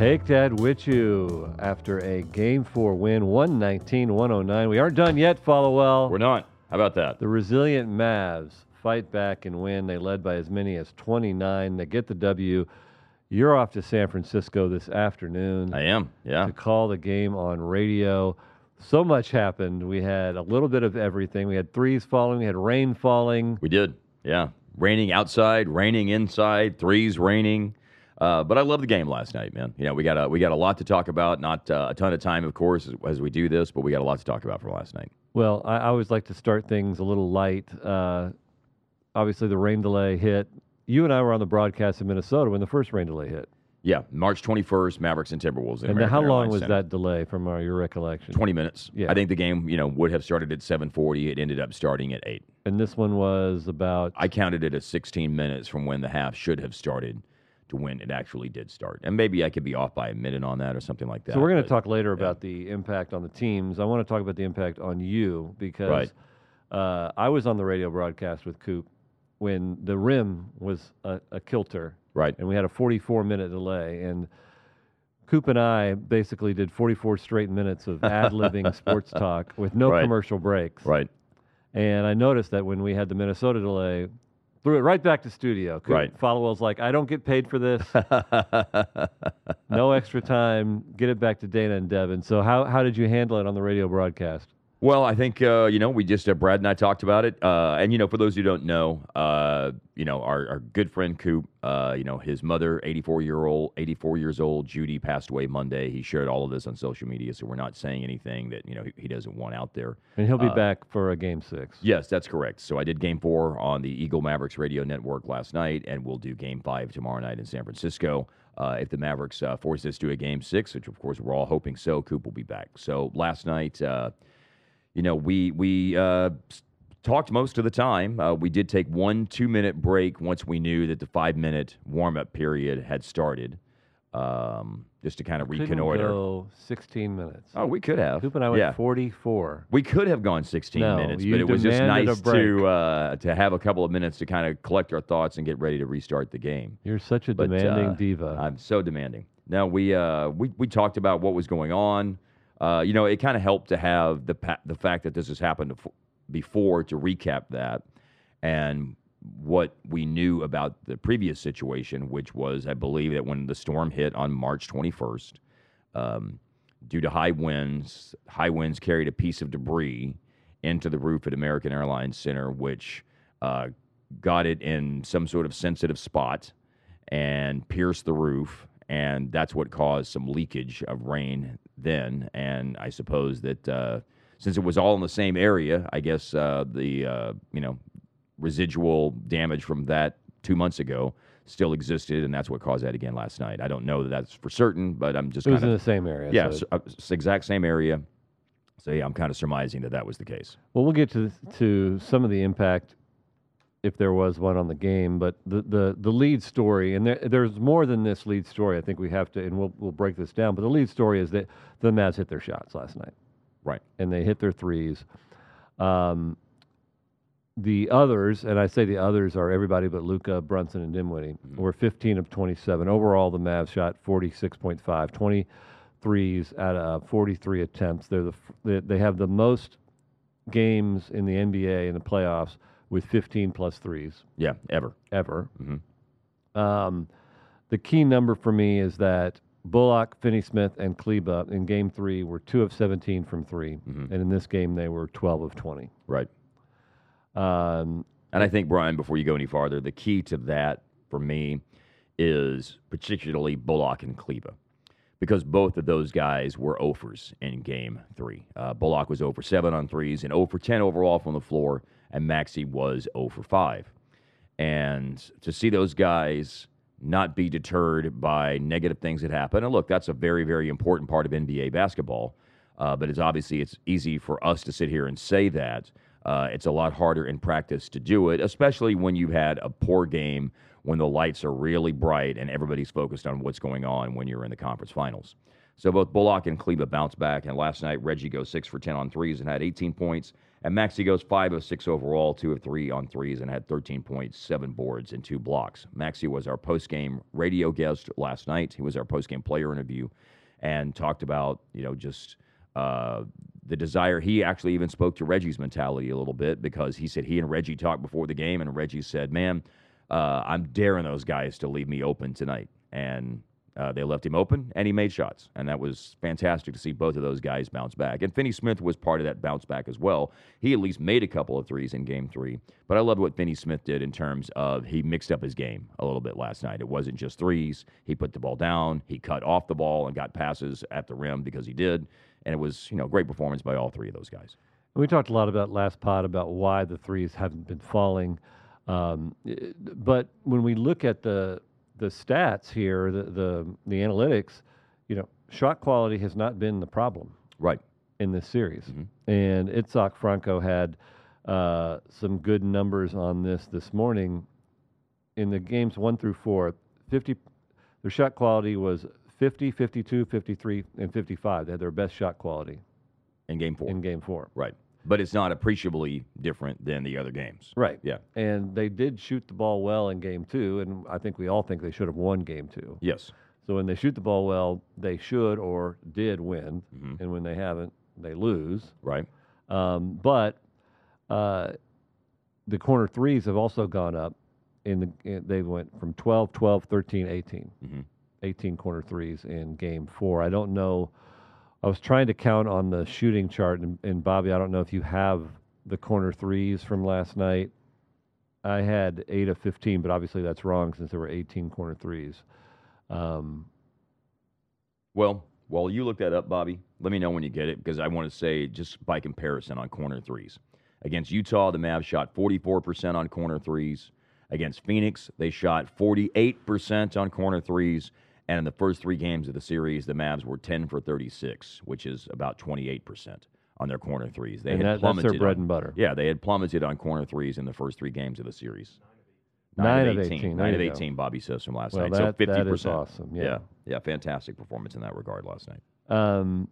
Take that with you after a game four win, 119 109. We aren't done yet, Followill. We're not. How about that? The resilient Mavs fight back and win. They led by as many as 29. They get the W. You're off to San Francisco this afternoon I am. Yeah. to call the game on radio. So much happened. We had a little bit of everything. We had threes falling, we had rain falling. We did. Yeah. Raining outside, raining inside, threes raining. Uh, but I love the game last night, man. You know, we got a we got a lot to talk about. Not uh, a ton of time, of course, as, as we do this, but we got a lot to talk about from last night. Well, I, I always like to start things a little light. Uh, obviously, the rain delay hit. You and I were on the broadcast in Minnesota when the first rain delay hit. Yeah, March 21st, Mavericks and Timberwolves. and American how long Airlines was Center. that delay from uh, your recollection? 20 minutes. Yeah. I think the game, you know, would have started at 7:40. It ended up starting at 8. And this one was about. I counted it as 16 minutes from when the half should have started to when it actually did start. And maybe I could be off by a minute on that or something like that. so we're going to talk later about the impact on the teams. I want to talk about the impact on you because Right. uh, I was on the radio broadcast with Coop when the rim was a, a kilter Right. and we had a 44 minute delay and Coop and I basically did 44 straight minutes of ad libbing sports talk with no Right. commercial breaks. Right. And I noticed that when we had the Minnesota delay, threw it right back to studio. Right. Followill's like, I don't get paid for this. no extra time. Get it back to Dana and Devin. So how how did you handle it on the radio broadcast? Well, I think uh, you know we just uh, Brad and I talked about it, uh, and you know for those who don't know, uh, you know our, our good friend Coop, uh, you know his mother, eighty four year old, eighty four years old, Judy passed away Monday. He shared all of this on social media, so we're not saying anything that you know he, he doesn't want out there. And he'll be Uh, back for a game six. Yes, that's correct. So I did Game Four on the Eagle Mavericks radio network last night, and we'll do Game Five tomorrow night in San Francisco. Uh, if the Mavericks uh, force this to a Game Six, which of course we're all hoping so, Coop will be back. So last night, uh, you know, we we uh, talked most of the time. Uh, we did take one two minute break once we knew that the five minute warm up period had started, um, just to kind of reconnoiter. go 16 minutes. Oh, we could have. Coop and I went yeah. 44. We could have gone 16 No, minutes, but it was just nice to uh, to have a couple of minutes to kind of collect our thoughts and get ready to restart the game. You're such a But, demanding uh, diva. I'm so demanding. Now we uh, we we talked about what was going on. Uh, you know, it kind of helped to have the pa- the fact that this has happened before to recap that and what we knew about the previous situation, which was, I believe, that when the storm hit on March 21st, um, due to high winds, high winds carried a piece of debris into the roof at American Airlines Center, which uh, got it in some sort of sensitive spot and pierced the roof. And that's what caused some leakage of rain then. And I suppose that uh, since it was all in the same area, I guess uh, the uh, you know residual damage from that two months ago still existed, and that's what caused that again last night. I don't know that that's for certain, but I'm just it was kind in the same area. yeah, so- uh, s- exact same area. So yeah, I'm kind of surmising that that was the case. Well, we'll get to to some of the impact if there was one on the game, but the the, the lead story, and there, there's more than this lead story. I think we have to, and we'll we'll break this down. But the lead story is that the Mavs hit their shots last night, Right. and they hit their threes. Um, the others, and I say the others are everybody but Luka, Brunson, and Dinwiddie, were 15 of 27. Overall, the Mavs shot 46.5, 23s out of 43 attempts. They're the they, they have the most games in the NBA in the playoffs with 15 plus threes Yeah, ever. ever. Mhm. Um, the key number for me is that Bullock, Finney Smith, and Kleber in Game Three were two of 17 from 3 Mhm. and in this game they were 12 of 20. Right. Um, And I think Brian, before you go any farther, the key to that for me is particularly Bullock and Kleber. Because both of those guys were offers in game three. Uh, Bullock was 0 for 7 on threes and 0 for 10 overall from the floor, and Maxi was 0 for 5. And to see those guys not be deterred by negative things that happen, and look, that's a very, very important part of NBA basketball. Uh, but it's obviously it's easy for us to sit here and say that. Uh, it's a lot harder in practice to do it, especially when you've had a poor game, when the lights are really bright and everybody's focused on what's going on when you're in the conference finals. So both Bullock and Kleber bounced back, and last night Reggie goes six for ten on threes and had 18 points, and Maxi goes five of six overall, two of three on threes, and had 13.7 boards, and two blocks. Maxi was our post-game radio guest last night. He was our post-game player interview, and talked about you know just uh, the desire. He actually even spoke to Reggie's mentality a little bit because he said he and Reggie talked before the game, and Reggie said, "Man, uh, I'm daring those guys to leave me open tonight," and uh, they left him open, and he made shots, and that was fantastic to see both of those guys bounce back. And Finney Smith was part of that bounce back as well. He at least made a couple of threes in Game Three, but I loved what Finney Smith did in terms of he mixed up his game a little bit last night. It wasn't just threes; he put the ball down, he cut off the ball, and got passes at the rim because he did, and it was you know great performance by all three of those guys. We talked a lot about last pod about why the threes haven't been falling, um, but when we look at the the stats here, the, the the analytics, you know, shot quality has not been the problem Right. in this series. Mhm. And Itzhak Franco had uh, some good numbers on this this morning. In the games one through four, 50, their shot quality was 50, 52, 53, and 55. They had their best shot quality In Game Four. in game four. right. But it's not appreciably different than the other games. Right. Yeah. And they did shoot the ball well in game two, and I think we all think they should have won game two. Yes. So when they shoot the ball well, they should or did win. Mhm. And when they haven't, they lose. Right. Um, but uh, the corner threes have also gone up. In the in, they went from 12, 12, 13, 18. Mhm. 18 corner threes in game four. I don't know. I was trying to count on the shooting chart, and, and Bobby, I don't know if you have the corner threes from last night. I had eight of 15, but obviously that's wrong since there were 18 corner threes. Um, Well, while you look that up, Bobby, let me know when you get it because I want to say just by comparison on corner threes. Against Utah, the Mavs shot 44% on corner threes. Against Phoenix, they shot 48% on corner threes. And in the first three games of the series, the Mavs were 10 for 36, which is about 28% on their corner threes. They and had that, that's their bread and butter. Yeah, they had plummeted on corner threes in the first three games of the series. Nine of 18, there Nine of you go. 18, Bobby says from last Well, night. So 50%. that is awesome, yeah. yeah. Yeah, fantastic performance in that regard last night. Um,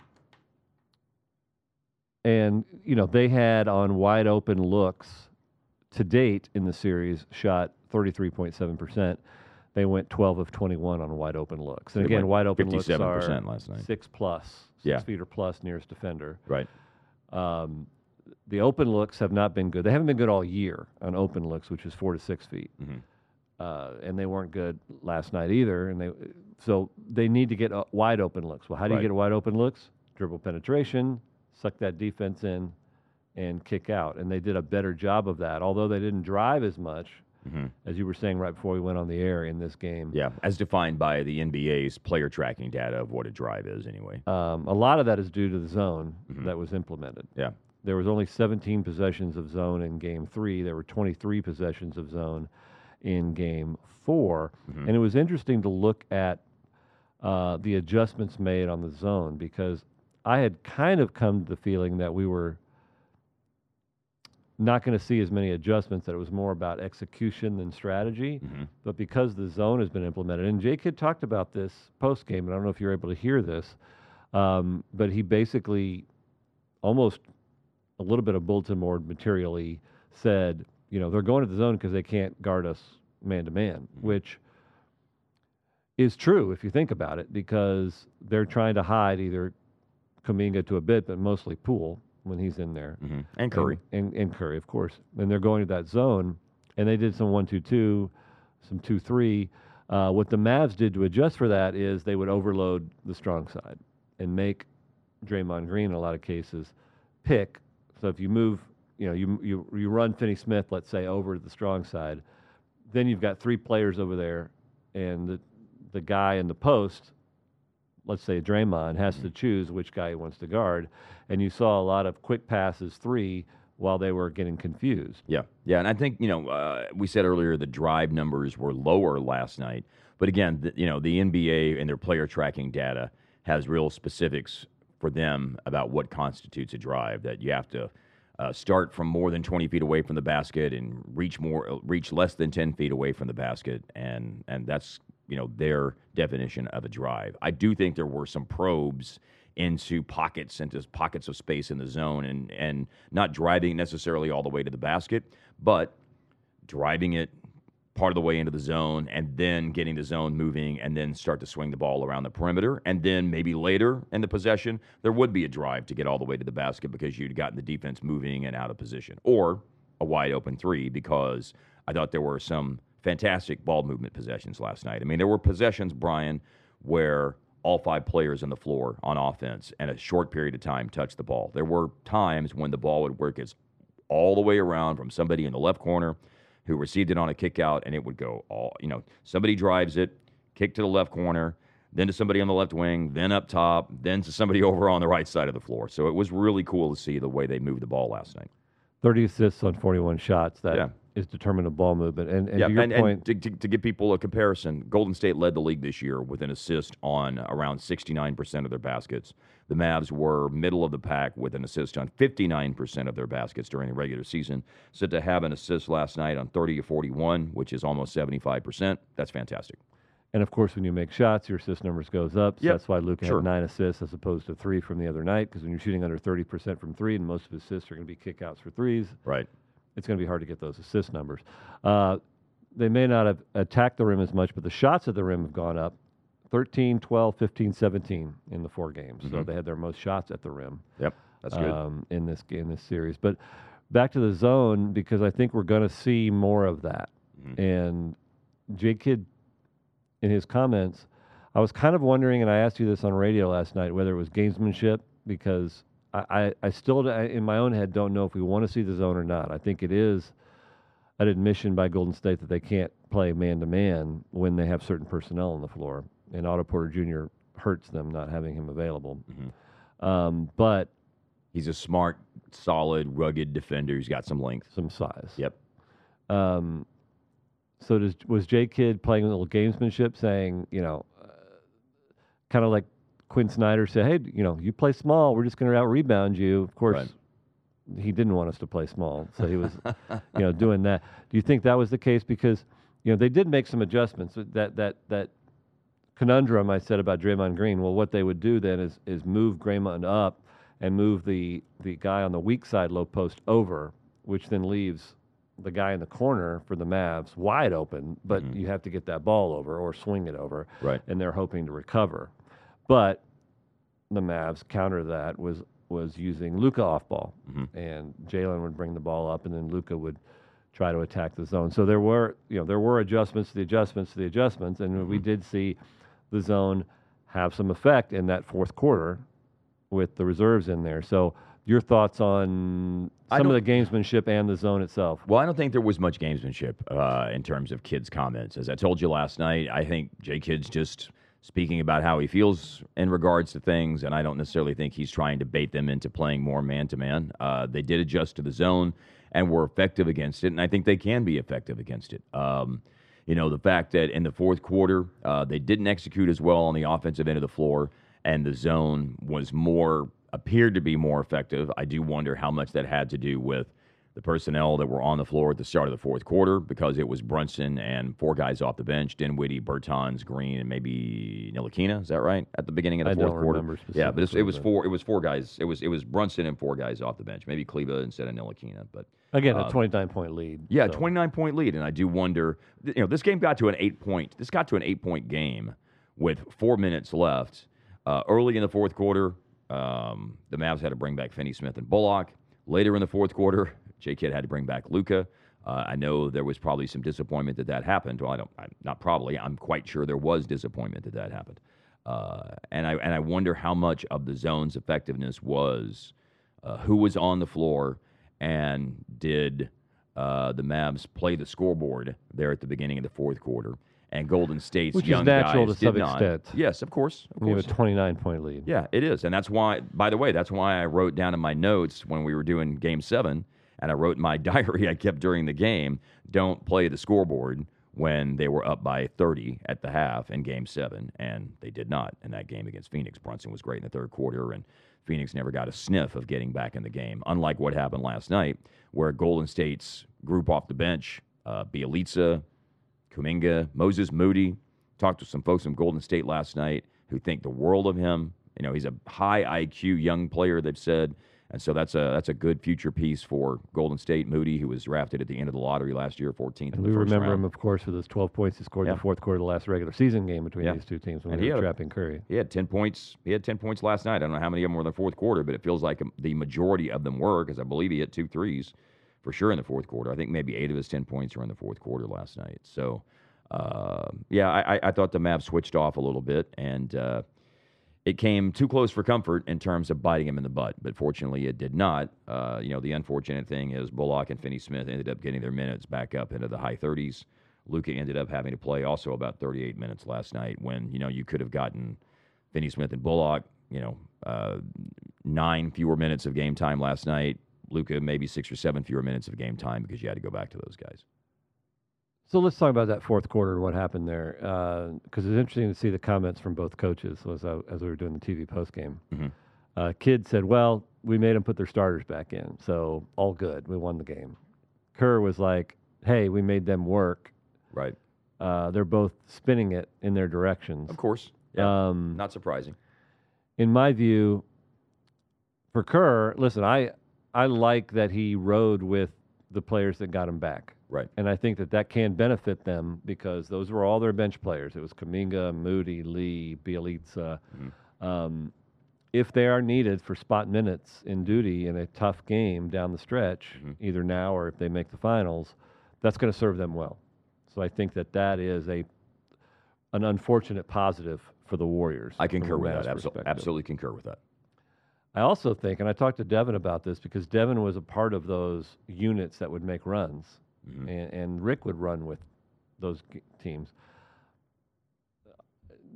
and you know they had on wide open looks to date in the series shot 33.7%. They went 12 of 21 on wide open looks. And They again, wide open looks 57% are last night. six plus, six Yeah. feet or plus nearest defender. Right. Um, the open looks have not been good. They haven't been good all year on open looks, which is four to six feet. Mhm. Uh, and they weren't good last night either. And they so they need to get uh, wide open looks. Well, how do Right. you get wide open looks? Dribble penetration, suck that defense in, and kick out. And they did a better job of that. Although they didn't drive as much Mhm. as you were saying right before we went on the air in this game. Yeah, as defined by the NBA's player tracking data of what a drive is, anyway. Um, a lot of that is due to the zone Mhm. that was implemented. Yeah. There was only 17 possessions of zone in game three. There were 23 possessions of zone in game 4 Mhm. And it was interesting to look at uh, the adjustments made on the zone because I had kind of come to the feeling that we were not going to see as many adjustments, that it was more about execution than strategy. Mhm. But because the zone has been implemented, and Jake had talked about this post game, and I don't know if you're able to hear this, um, but he basically almost a little bit of bulletin board materially said, you know, they're going to the zone because they can't guard us man to man, which is true if you think about it, because they're trying to hide either Kuminga to a bit, but mostly Poole when he's in there Mhm. And Curry. and, and, and Curry, of course. And they're going to that zone, and they did some one two two, some two three. Uh, what the Mavs did to adjust for that is they would overload the strong side and make Draymond Green in a lot of cases pick. So if you move, you know, you you you run Finney Smith, let's say, over to the strong side, then you've got three players over there, and the the guy in the post let's say Draymond has to choose which guy he wants to guard, and you saw a lot of quick passes three while they were getting confused. Yeah, yeah, and I think you know uh, we said earlier the drive numbers were lower last night, but again, the, you know the NBA and their player tracking data has real specifics for them about what constitutes a drive. That you have to uh, start from more than 20 feet away from the basket and reach more reach less than 10 feet away from the basket. And and that's you know their definition of a drive. I do think there were some probes into pockets into pockets of space in the zone and and not driving necessarily all the way to the basket but driving it part of the way into the zone and then getting the zone moving and then start to swing the ball around the perimeter. And then maybe later in the possession, there would be a drive to get all the way to the basket because you'd gotten the defense moving and out of position. Or a wide open three because I thought there were some fantastic ball movement possessions last night. I mean, there were possessions, Brian, where all five players on the floor on offense and a short period of time touched the ball. There were times when the ball would work its all the way around from somebody in the left corner who received it on a kick out, and it would go all, you know, somebody drives it, kick to the left corner, then to somebody on the left wing, then up top, then to somebody over on the right side of the floor. So it was really cool to see the way they moved the ball last night. 30 assists on 41 shots. That Yeah. Is determined of ball movement. And, and yeah, to your and, point, and to, to, to give people a comparison, Golden State led the league this year with an assist on around 69% of their baskets. The Mavs were middle of the pack with an assist on 59% of their baskets during the regular season. So to have an assist last night on 30 to 41, which is almost 75%, that's fantastic. and of course, when you make shots, your assist numbers goes up. So Yep, that's why Luka sure. had nine assists as opposed to three from the other night. Because when you're shooting under 30% from three, and most of his assists are going to be kickouts for threes, Right. It's going to be hard to get those assist numbers. Uh, they may not have attacked the rim as much, but the shots at the rim have gone up 13, 12, 15, 17 in the four games. So Mhm. they had their most shots at the rim Yep. That's good. um, in this in this series. But back to the zone because I think we're going to see more of that. Mhm. And J Kidd, in his comments, I was kind of wondering, and I asked you this on radio last night, whether it was gamesmanship because I, I, still, in my own head, don't know if we want to see the zone or not. I think it is an admission by Golden State that they can't play man to man when they have certain personnel on the floor, and Otto Porter Jr. hurts them not having him available. Mhm. Um, but He's a smart, solid, rugged defender who's got some length. some size. Yep. Um, so does was Jay Kidd playing a little gamesmanship, saying, you know, uh, kind of like Quin Snyder said, hey, you know, you play small, we're just going to out rebound you. Of course, Right. he didn't want us to play small, so he was, you know, doing that. Do you think that was the case? Because you know they did make some adjustments. That that that conundrum I said about Draymond Green. Well, what they would do then is is move Draymond up and move the the guy on the weak side low post over, which then leaves the guy in the corner for the Mavs wide open. But Mhm. you have to get that ball over or swing it over, Right. and they're hoping to recover. But the Mavs counter that was was using Luka off ball, Mhm. and Jalen would bring the ball up, and then Luka would try to attack the zone. So there were you know there were adjustments to the adjustments to the adjustments, and we Mhm. did see the zone have some effect in that fourth quarter with the reserves in there. So your thoughts on some of the gamesmanship and the zone itself? Well, I don't think there was much gamesmanship uh, in terms of Kidd's comments. As I told you last night, I think Jay Kidd's just speaking about how he feels in regards to things, and I don't necessarily think he's trying to bait them into playing more man to man. They did adjust to the zone and were effective against it, and I think they can be effective against it. Um, you know, the fact that in the fourth quarter, uh, they didn't execute as well on the offensive end of the floor, and the zone was more, appeared to be more effective. I do wonder how much that had to do with the personnel that were on the floor at the start of the fourth quarter because it was Brunson and four guys off the bench Dinwiddie, Bertans, Green, and maybe Ntilikina. Is that right? At the beginning of the I fourth quarter. Yeah, but it's, it was four. It was four guys. It was it was Brunson and four guys off the bench. Maybe Kleber instead of Ntilikina. But Again, uh, a 29 point lead. yeah, so- 29 point lead, and I do wonder. You know, this game got to an eight point. This got to an eight point game with four minutes left. Uh, early in the fourth quarter, um, the Mavs had to bring back Finney Smith and Bullock. Later in the fourth quarter, J. Kidd had to bring back Luka. Uh, I know there was probably some disappointment that that happened. Well, I don't. I'm not probably. I'm quite sure there was disappointment that that happened. Uh, and I and I wonder how much of the zone's effectiveness was uh, who was on the floor and did uh, the Mavs play the scoreboard there at the beginning of the fourth quarter. And Golden State's Which is young natural guys to did some not. extent. Yes, of course. Of We have a 29 point lead. Yeah, it is. And that's why, by the way, that's why I wrote down in my notes when we were doing game seven, and I wrote in my diary I kept during the game don't play the scoreboard when they were up by 30 at the half in game seven. And they did not in that game against Phoenix. Brunson was great in the third quarter, and Phoenix never got a sniff of getting back in the game. Unlike what happened last night, where Golden State's group off the bench, uh, Bjelica, Kuminga, Moses Moody, talked to some folks from Golden State last night who think the world of him. You know, he's a high IQ young player. They've said and so that's a that's a good future piece for Golden State. Moody, who was drafted at the end of the lottery last year, 14th. And we remember round. him, of course, for those 12 points he scored yeah. in the fourth quarter of the last regular season game between yeah. these two teams when and they were trapping Curry. He had 10 points. He had 10 points last night. I don't know how many of them were in the fourth quarter, but it feels like the majority of them were because I believe he hit two threes for sure in the fourth quarter. I think maybe eight of his 10 points were in the fourth quarter last night. So, uh, yeah, I, I, thought the Mavs switched off a little bit and. Uh, it came too close for comfort in terms of biting him in the butt, but fortunately it did not. Uh, you know, the unfortunate thing is Bullock and Finney Smith ended up getting their minutes back up into the high 30s. Luka ended up having to play also about 38 minutes last night when, you know, you could have gotten Finney Smith and Bullock, you know, uh, nine fewer minutes of game time last night. Luka, maybe six or seven fewer minutes of game time because you had to go back to those guys. So let's talk about that fourth quarter and what happened there, because uh, it's interesting to see the comments from both coaches as, I, as we were doing the TV post game. Mm-hmm. Uh, Kidd said, "Well, we made them put their starters back in, so all good. We won the game." Kerr was like, "Hey, we made them work." Right. Uh, they're both spinning it in their directions. Of course. Yeah. Um, Not surprising. In my view, for Kerr, listen, I I like that he rode with the players that got him back. Right. And I think that that can benefit them because those were all their bench players. It was Kuminga, Moody, Lee, Bjelica. Mm-hmm. Um, if they are needed for spot minutes in duty in a tough game down the stretch, mm-hmm. either now or if they make the finals, that's going to serve them well. So I think that that is a an unfortunate positive for the Warriors. I concur with that. Absolutely, absolutely concur with that. I also think, and I talked to Devin about this because Devin was a part of those units that would make runs mm-hmm. and, and, Rick would run with those g- teams.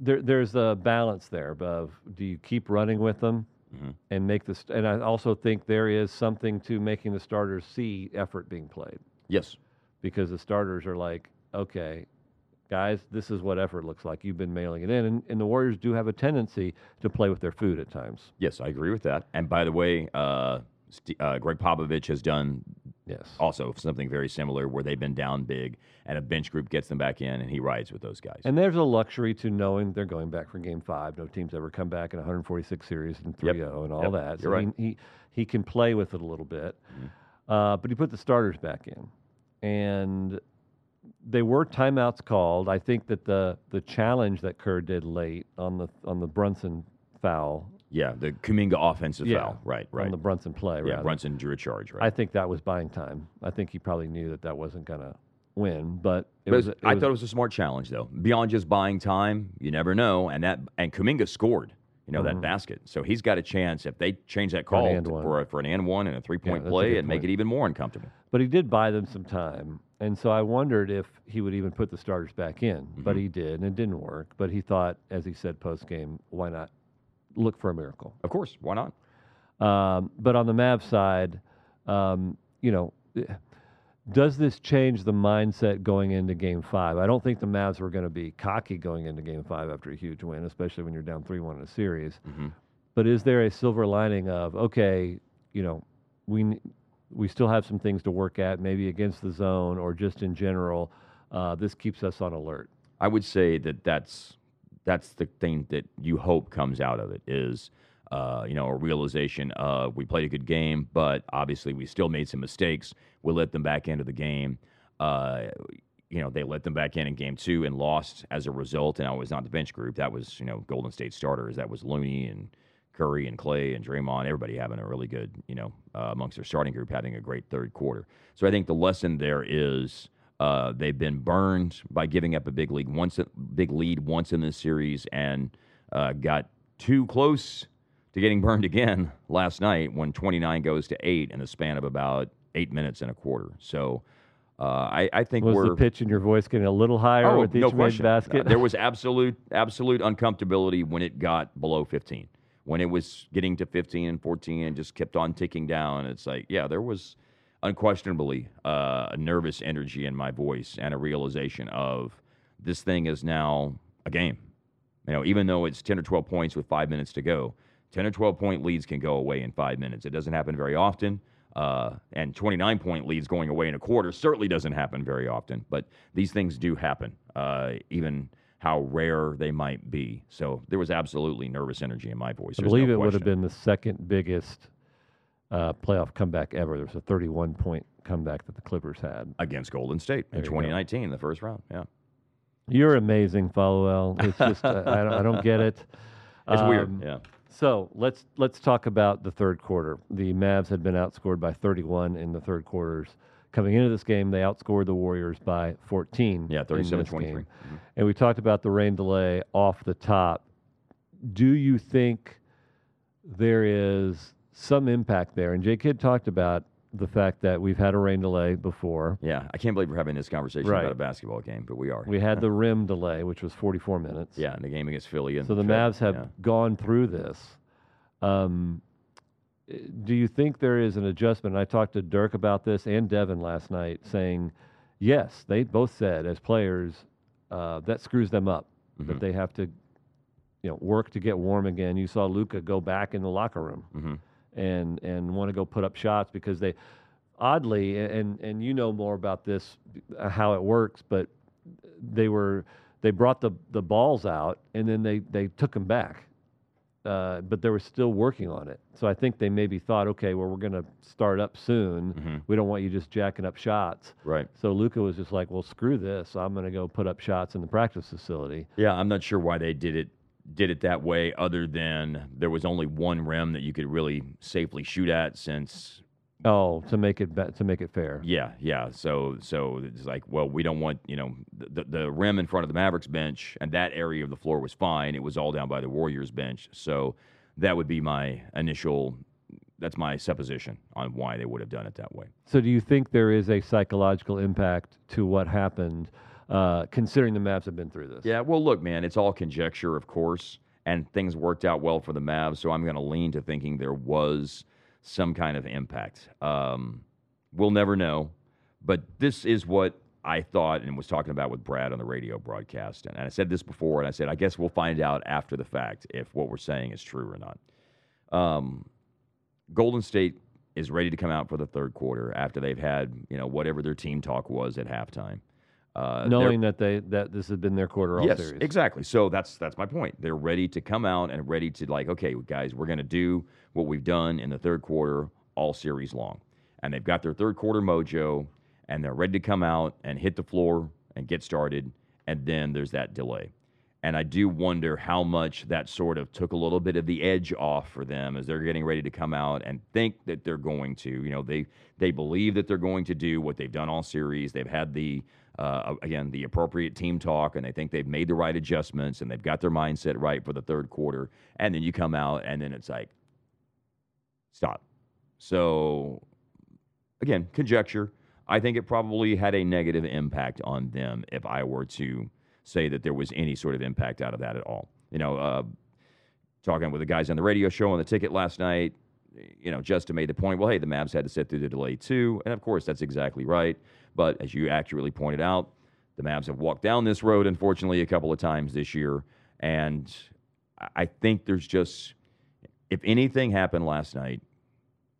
There, there's a balance there of do you keep running with them mm-hmm. and make this? And I also think there is something to making the starters see effort being played. Yes, because the starters are like, okay, guys, this is what effort looks like. You've been mailing it in, and, and the Warriors do have a tendency to play with their food at times. Yes, I agree with that. And by the way, uh, uh, Gregg Popovich has done yes also something very similar where they've been down big and a bench group gets them back in and he rides with those guys. And there's a luxury to knowing they're going back for game five. No team's ever come back in 146 series and 3 yep. 0 and all yep. that. So You're right. he, he, he can play with it a little bit. Mm-hmm. Uh, but he put the starters back in. And they were timeouts called. I think that the the challenge that Kerr did late on the on the Brunson foul yeah, the Kuminga offensive Yeah, foul. Right, right. on the Brunson play. yeah, rather. Brunson drew a charge, right? I think that was buying time. I think he probably knew that that wasn't going to win, but it But was. it I was- thought it was a smart challenge, though. Beyond just buying time, you never know. And that and Kuminga scored, you know, that Mhm. basket. So he's got a chance if they change that call and to- one. for a, for an and one and a three point a play and make it even more uncomfortable. But he did buy them some time, and so I wondered if he would even put the starters back in. But Mhm. he did, and it didn't work. But he thought, as he said post game, why not look for a miracle? Of course, why not? Um, but on the Mavs side, um, you know, does this change the mindset going into Game Five? I don't think the Mavs were going to be cocky going into Game Five after a huge win, especially when you're down three-one in a series. hmm But is there a silver lining of okay, you know, we we still have some things to work at, maybe against the zone or just in general. Uh, this keeps us on alert. I would say that that's that's the thing that you hope comes out of it is uh, you know a realization of we played a good game, but obviously we still made some mistakes. We let them back into the game. Uh, you know they let them back in in game two and lost as a result. And I was not the bench group. That was you know Golden State starters. That was Looney and Curry and Clay and Draymond. Everybody having a really good you know uh, amongst their starting group having a great third quarter. So I think the lesson there is. Uh, they've been burned by giving up a big lead once, big lead once in this series, and uh, got too close to getting burned again last night when 29 goes to eight in the span of about eight minutes and a quarter. So uh, I, I think Was the pitch in your voice getting a little higher oh, with each no made question. basket? Uh, there was absolute absolute uncomfortability when it got below 15. When it was getting to 15 and 14 and just kept on ticking down, it's like yeah, there was unquestionably uh, a nervous energy in my voice and a realization of this thing is now a game. You know, even though it's 10 or 12 points with five minutes to go, 10 or 12 point leads can go away in five minutes. It doesn't happen very often. Uh, and 29 point leads going away in a quarter certainly doesn't happen very often. But these things do happen, uh, even how rare they might be. So there was absolutely nervous energy in my voice. I There's believe no it would have been the second biggest uh, playoff comeback ever. There was a 31 point comeback that the Clippers had. against Golden State There in you go. 2019 the first round. Yeah. You're amazing, Followill. It's just uh, I, don't, I don't get it. It's weird. Um, Yeah. So let's let's talk about the third quarter. The Mavs had been outscored by 31 in the third quarters. Coming into this game, they outscored the Warriors by 14. Yeah, in 37 this 23. game. And we talked about the rain delay off the top. Do you think there is some impact there? And J Kidd talked about the fact that we've had a rain delay before. Yeah. I can't believe we're having this conversation Right. about a basketball game, but we are. We had the rim delay, which was 44 minutes. yeah, in the game against Philly. And So the Mavs have yeah. gone through this. Um, do you think there is an adjustment? I talked to Dirk about this and Devin last night, saying, yes, they both said as players uh, that screws them up, Mhm. that they have to, you know, work to get warm again. You saw Luka go back in the locker room Mhm. And and want to go put up shots because they, oddly, and and you know more about this, uh, how it works, but they were they brought the the balls out and then they they took them back, uh, but they were still working on it. So I think they maybe thought, okay, well we're going to start up soon. Mhm. We don't want you just jacking up shots. Right. So Luka was just like, well, screw this. I'm going to go put up shots in the practice facility. Yeah, I'm not sure why they did it did it that way other than there was only one rim that you could really safely shoot at since Oh, to make it be- to make it fair. yeah, yeah. So so it's like, well, we don't want, you know, the the rim in front of the Mavericks bench and that area of the floor was fine. It was all down by the Warriors bench. So that would be my initial that's my supposition on why they would have done it that way. So do you think there is a psychological impact to what happened, uh, considering the Mavs have been through this? Yeah, well, look, man, it's all conjecture, of course, and things worked out well for the Mavs, so I'm going to lean to thinking there was some kind of impact. Um, we'll never know, but this is what I thought and was talking about with Brad on the radio broadcast. And I said this before, and I said, I guess we'll find out after the fact if what we're saying is true or not. Um, Golden State is ready to come out for the third quarter after they've had, you know, whatever their team talk was at halftime. Uh, Knowing that they that this has been their quarter all yes, series. exactly. So that's that's my point. They're ready to come out and ready to like, okay, guys, we're going to do what we've done in the third quarter all series long, and they've got their third quarter mojo, and they're ready to come out and hit the floor and get started, and then there's that delay. And I do wonder how much that sort of took a little bit of the edge off for them as they're getting ready to come out and think that they're going to. You know, they they believe that they're going to do what they've done all series. They've had the uh, again the appropriate team talk, and they think they've made the right adjustments and they've got their mindset right for the third quarter. And then you come out, and then it's like, stop. So again, conjecture. I think it probably had a negative impact on them if I were to say that there was any sort of impact out of that at all. You know, uh, talking with the guys on the radio show on the ticket last night, you know, Justin made the point, well, hey, the Mavs had to sit through the delay too. And of course, that's exactly right. But as you accurately pointed out, the Mavs have walked down this road, unfortunately, a couple of times this year. And I- think there's just, if anything happened last night,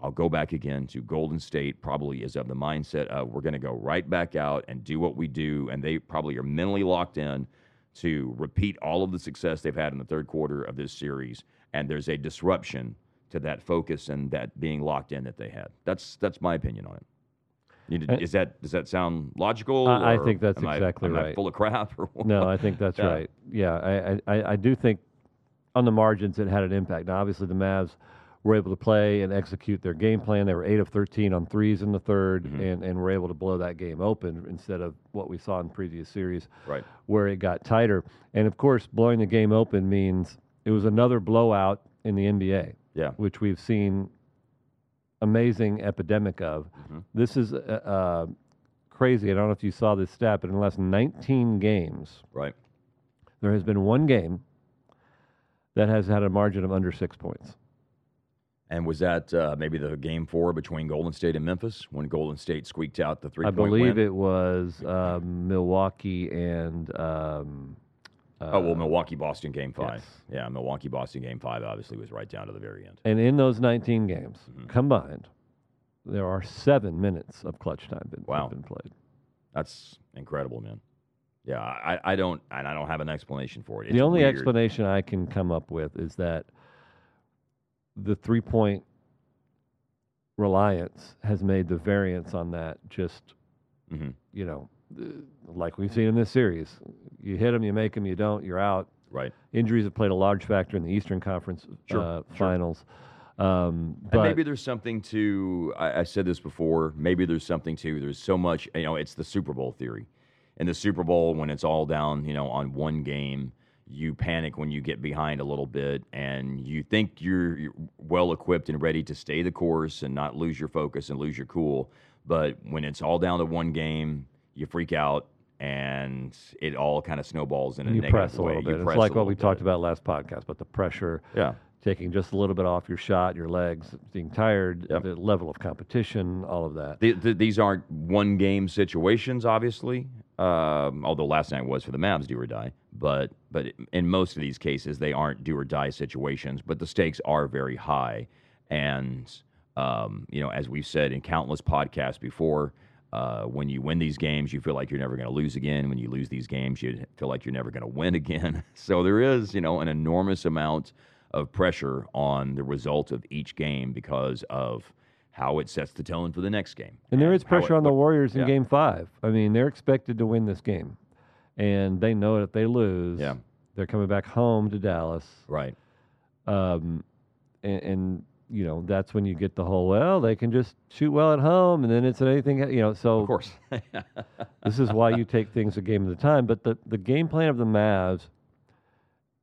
I'll go back again to Golden State, probably is of the mindset of we're going to go right back out and do what we do. And they probably are mentally locked in to repeat all of the success they've had in the third quarter of this series. And there's a disruption to that focus and that being locked in that they had. That's that's my opinion on it. Uh, is that does that sound logical? I- I think that's exactly I right. full of crap or what? No, I think that's Yeah. right. Yeah, I, I- I, do think on the margins it had an impact. Now, obviously, the Mavs were able to play and execute their game plan. They were 8 of 13 on threes in the 3rd Mhm. and, and were able to blow that game open instead of what we saw in previous series Right. where it got tighter. And of course, blowing the game open means it was another blowout in the NBA, Yeah. which we've seen amazing epidemic of. Mhm. This is uh, uh, crazy. I don't know if you saw this stat, but in the last 19 games, Right. there has been one game that has had a margin of under six points. And was that uh, maybe the game four between Golden State and Memphis when Golden State squeaked out the three I believe win? it was um, Milwaukee and um, oh well, Milwaukee Boston game five. yes. Yeah, Milwaukee Boston game five obviously was right down to the very end. And in those 19 games Mhm. combined, there are seven minutes of clutch time been, Wow. been played. That's incredible, man. Yeah, I, I don't and I don't have an explanation for it. It's the only weird. explanation I can come up with is that the three point reliance has made the variance on that just, Mhm. you know, uh, like we've seen in this series. You hit them, you make them, you don't, you're out. Right. Injuries have played a large factor in the Eastern Conference Sure, uh, sure. finals. Um, And but maybe there's something to I, I said this before. Maybe there's something to there's so much you know. It's the Super Bowl theory. In the Super Bowl, when it's all down, you know, on one game, you panic when you get behind a little bit, and you think you're, you're well equipped and ready to stay the course and not lose your focus and lose your cool. But when it's all down to one game, you freak out, and it all kind of snowballs in a you negative press a way. little You bit. It's press like what we little talked about last podcast, but the pressure Yeah. taking just a little bit off your shot, your legs, being tired, Yep. the level of competition, all of that. Th th these aren't one game situations, obviously. Um, although last night was for the Mavs, do or die. But but in most of these cases, they aren't do or die situations. But the stakes are very high, and um, you know, as we've said in countless podcasts before. Uh, when you win these games, you feel like you're never going to lose again. When you lose these games, you feel like you're never going to win again. So there is, you know, an enormous amount of pressure on the result of each game because of how it sets the tone for the next game. And there is pressure it- on the Warriors in yeah. game five. I mean, they're expected to win this game. And they know that if they lose, Yeah. they're coming back home to Dallas. Right. Um, and, and, you know, that's when you get the whole, well, they can just shoot well at home and then it's anything, you know. So Of course. this is why you take things a game at a time. But the, the game plan of the Mavs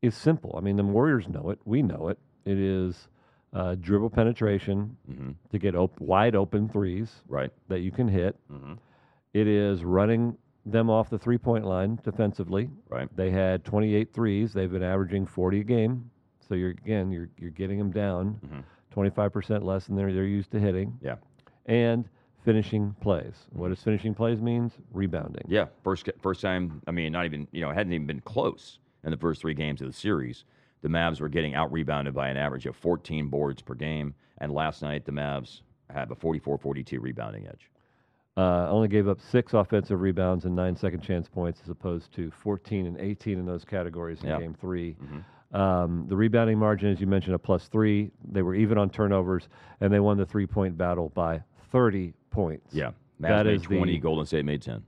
is simple. I mean, the Warriors know it. We know it. It is uh, dribble penetration hmm to get op- wide open threes Right. that you can hit. hmm It is running them off the three point line defensively. Right. They had 28 threes. They've been averaging 40 a game. So you're again you're you're getting them down Mhm. 25% less than they're they're used to hitting. Yeah. And finishing plays. What does finishing plays means? Rebounding. Yeah. First first time. I mean, not even you know, it hadn't even been close in the first three games of the series. The Mavs were getting out rebounded by an average of 14 boards per game, and last night the Mavs have a 44-42 rebounding edge. Uh, only gave up six offensive rebounds and nine second chance points as opposed to 14 and 18 in those categories in Yeah. game 3 Mhm. Um, the rebounding margin, as you mentioned, a plus three. They were even on turnovers, and they won the three point battle by 30 points. Yeah. Mavs That made is 20. the- Golden State made 10.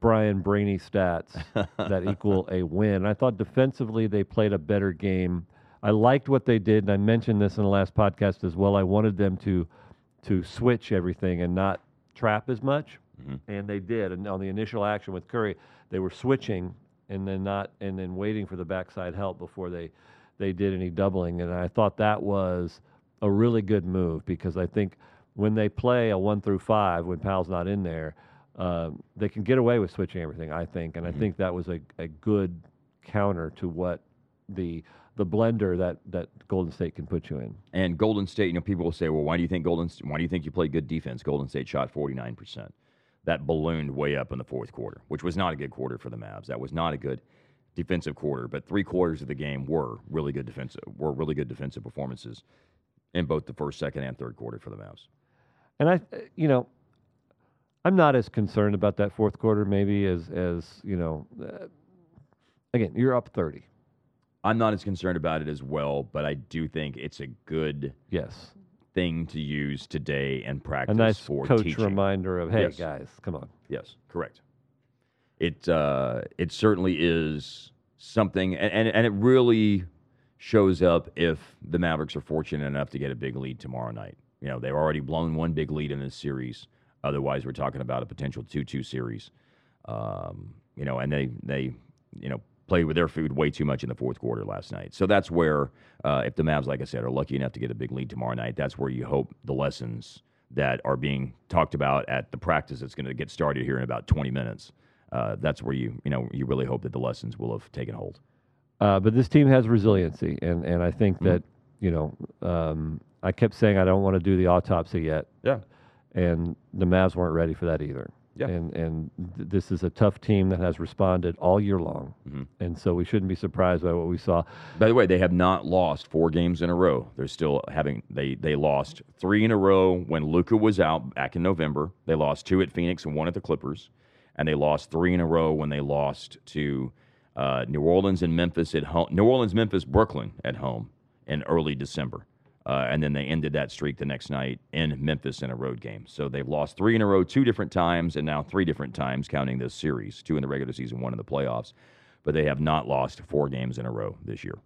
Brian Brainy stats that equal a win. I thought defensively they played a better game. I liked what they did, and I mentioned this in the last podcast as well. I wanted them to to switch everything and not trap as much, Mhm. and they did. And on the initial action with Curry, they were switching and then not and then waiting for the backside help before they they did any doubling. And I thought that was a really good move because I think when they play a one through five, when Powell's not in there, um, they can get away with switching everything. I think, and I Mhm. think that was a, a good counter to what the the blender that that Golden State can put you in. And Golden State, you know, people will say, well, why do you think Golden? Why do you think you played good defense? Golden State shot 49 percent. That ballooned way up in the fourth quarter, which was not a good quarter for the Mavs. That was not a good defensive quarter. But three quarters of the game were really good defensive. Were really good defensive performances in both the first, second, and third quarter for the Mavs. And I, you know, I'm not as concerned about that fourth quarter maybe as as you know. Uh, again, you're up 30. I'm not as concerned about it as well, but I do think it's a good Yes, thing to use today and practice a nice for coach teaching. reminder of hey Yes. guys, come on. Yes, correct. It uh, it certainly is something, and, and and it really shows up if the Mavericks are fortunate enough to get a big lead tomorrow night. You know, they've already blown one big lead in this series. Otherwise, we're talking about a potential two-two series. Um, you know, and they they you know played with their food way too much in the fourth quarter last night. So that's where, uh, if the Mavs, like I said, are lucky enough to get a big lead tomorrow night, that's where you hope the lessons that are being talked about at the practice that's going to get started here in about 20 minutes. Uh, that's where you you know you really hope that the lessons will have taken hold. Uh, but this team has resiliency, and and I think Mhm. that you know um, I kept saying I don't want to do the autopsy yet, Yeah. and the Mavs weren't ready for that either. Yeah. And and th- this is a tough team that has responded all year long, Mhm. and so we shouldn't be surprised by what we saw. By the way, they have not lost four games in a row. They're still having they they lost three in a row when Luka was out back in November. They lost two at Phoenix and one at the Clippers, and they lost three in a row when they lost to uh, New Orleans and Memphis at home. New Orleans, Memphis, Brooklyn at home in early December. Uh, and then they ended that streak the next night in Memphis in a road game. So they've lost three in a row, two different times, and now three different times, counting this series two in the regular season, one in the playoffs. But they have not lost four games in a row this year.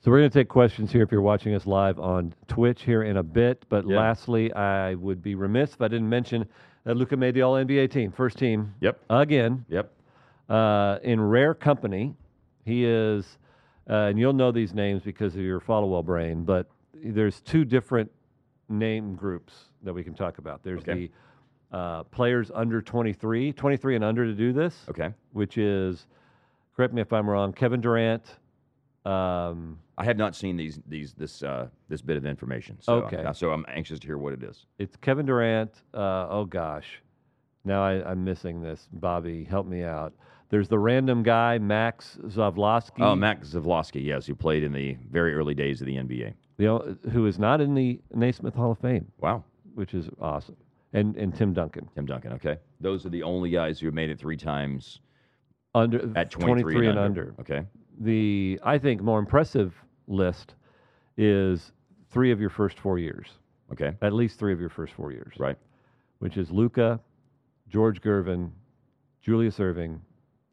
So we're going to take questions here if you're watching us live on Twitch here in a bit. But Yeah. lastly, I would be remiss if I didn't mention that Luka made the All NBA team, first team Yep. again. Yep. uh, in rare company. He is, uh, and you'll know these names because of your Followill brain, but there's two different name groups that we can talk about. There's Okay. the uh, players under 23, 23 and under to do this, Okay. which is, correct me if I'm wrong, Kevin Durant. Um, I have not seen these these this uh, this bit of information. So, Okay. uh, so I'm anxious to hear what it is. it's Kevin Durant. Uh, oh gosh, now I, I'm missing this. Bobby, help me out. There's the random guy, Max Zaslofsky. Oh, Max Zaslofsky, yes, who played in the very early days of the NBA. The who is not in the Naismith Hall of Fame, Wow. which is awesome, and and Tim Duncan Tim Duncan. Okay. Those are the only guys who have made it three times under at 23, and under. Okay. The I think more impressive list is three of your first four years, Okay. at least three of your first four years, Right. which is Luka, George Gervin, Julius Erving,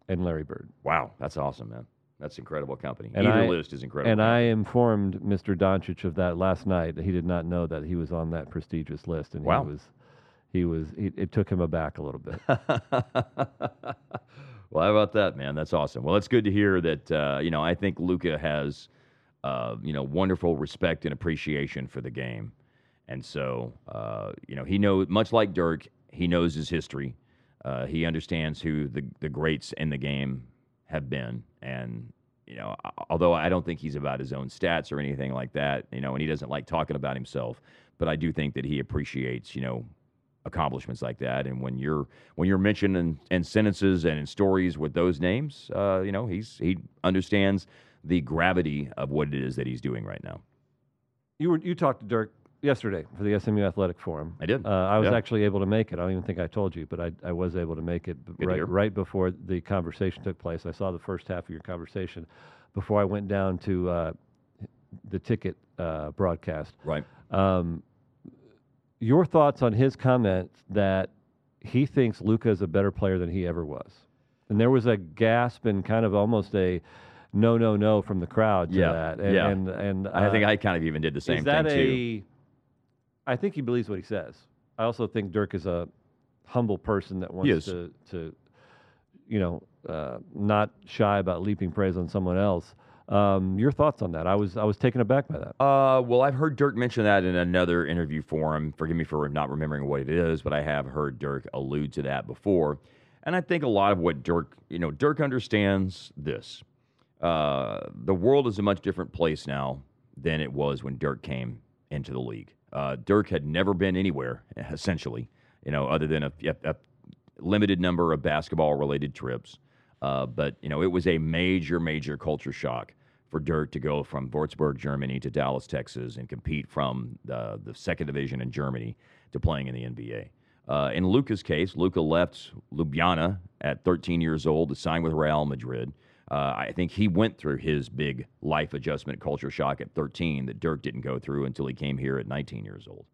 and Larry Bird. Wow. That's awesome, man. That's incredible company. And Either I- list is incredible. And I informed Mr. Doncic of that last night. He did not know that he was on that prestigious list, and Wow. he was, he was. He, it took him aback a little bit. well, how about that, man? That's awesome. Well, it's good to hear that. Uh, you know, I think Luka has, uh, you know, wonderful respect and appreciation for the game, and so, uh, you know, he knows much like Dirk. He knows his history. Uh, he understands who the the greats in the game have been, and you know, although I don't think he's about his own stats or anything like that, you know, and he doesn't like talking about himself, but I do think that he appreciates, you know, accomplishments like that. And when you're when you're mentioned in, in sentences and in stories with those names, uh, you know, he's he understands the gravity of what it is that he's doing right now. You were you talked to Dirk yesterday for the SMU Athletic Forum. I did. Uh, I was Yeah. actually able to make it. I don't even think I told you, but I, I was able to make it right right before the conversation took place. I saw the first half of your conversation before I went down to uh, the ticket uh, broadcast. Right. Um, your thoughts on his comment that he thinks Luka is a better player than he ever was, and there was a gasp and kind of almost a no, no, no from the crowd to Yeah, that. And, yeah. and, and I think uh, I kind of even did the same is that thing a? too. I think he believes what he says. I also think Dirk is a humble person that wants is. to to, you know, uh, not shy about leaping praise on someone else. Um, your thoughts on that? I was I was taken aback by that. Uh, well, I've heard Dirk mention that in another interview forum. Forgive me for not remembering what it is, but I have heard Dirk allude to that before. And I think a lot of what Dirk, you know, Dirk understands this. Uh, the world is a much different place now than it was when Dirk came into the league. Uh, Dirk had never been anywhere, essentially, you know, other than a, a, a limited number of basketball related trips. Uh, but, you know, it was a major, major culture shock for Dirk to go from Würzburg, Germany to Dallas, Texas, and compete from the, the second division in Germany to playing in the NBA. Uh, in Luka's case, Luka left Ljubljana at 13 years old to sign with Real Madrid. Uh, I think he went through his big life adjustment culture shock at 13 that Dirk didn't go through until he came here at 19 years old.